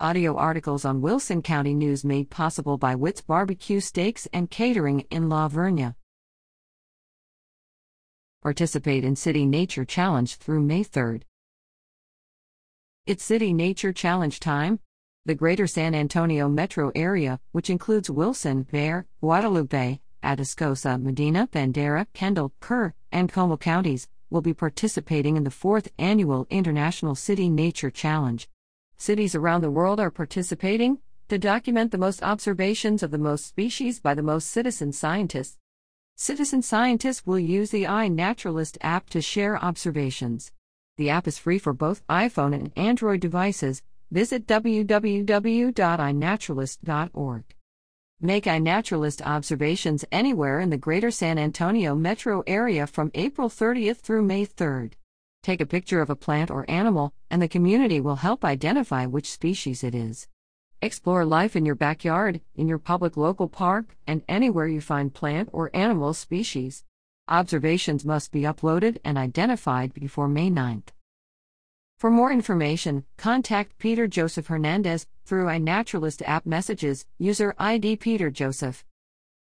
Audio articles on Wilson County News made possible by Witt's Barbecue Steaks and Catering in La Vernia. Participate in City Nature Challenge through May 3rd. It's City Nature Challenge time. The Greater San Antonio metro area, which includes Wilson, Bexar, Guadalupe, Atascosa, Medina, Bandera, Kendall, Kerr, and Comal counties, will be participating in the fourth annual International City Nature Challenge. Cities around the world are participating to document the most observations of the most species by the most citizen scientists. Citizen scientists will use the iNaturalist app to share observations. The app is free for both iPhone and Android devices. Visit www.inaturalist.org. Make iNaturalist observations anywhere in the greater San Antonio metro area from April 30th through May 3rd. Take a picture of a plant or animal, and the community will help identify which species it is. Explore life in your backyard, in your public local park, and anywhere you find plant or animal species. Observations must be uploaded and identified before May 9th. For more information, contact Peter Joseph Hernandez through iNaturalist app messages, user ID Peter Joseph.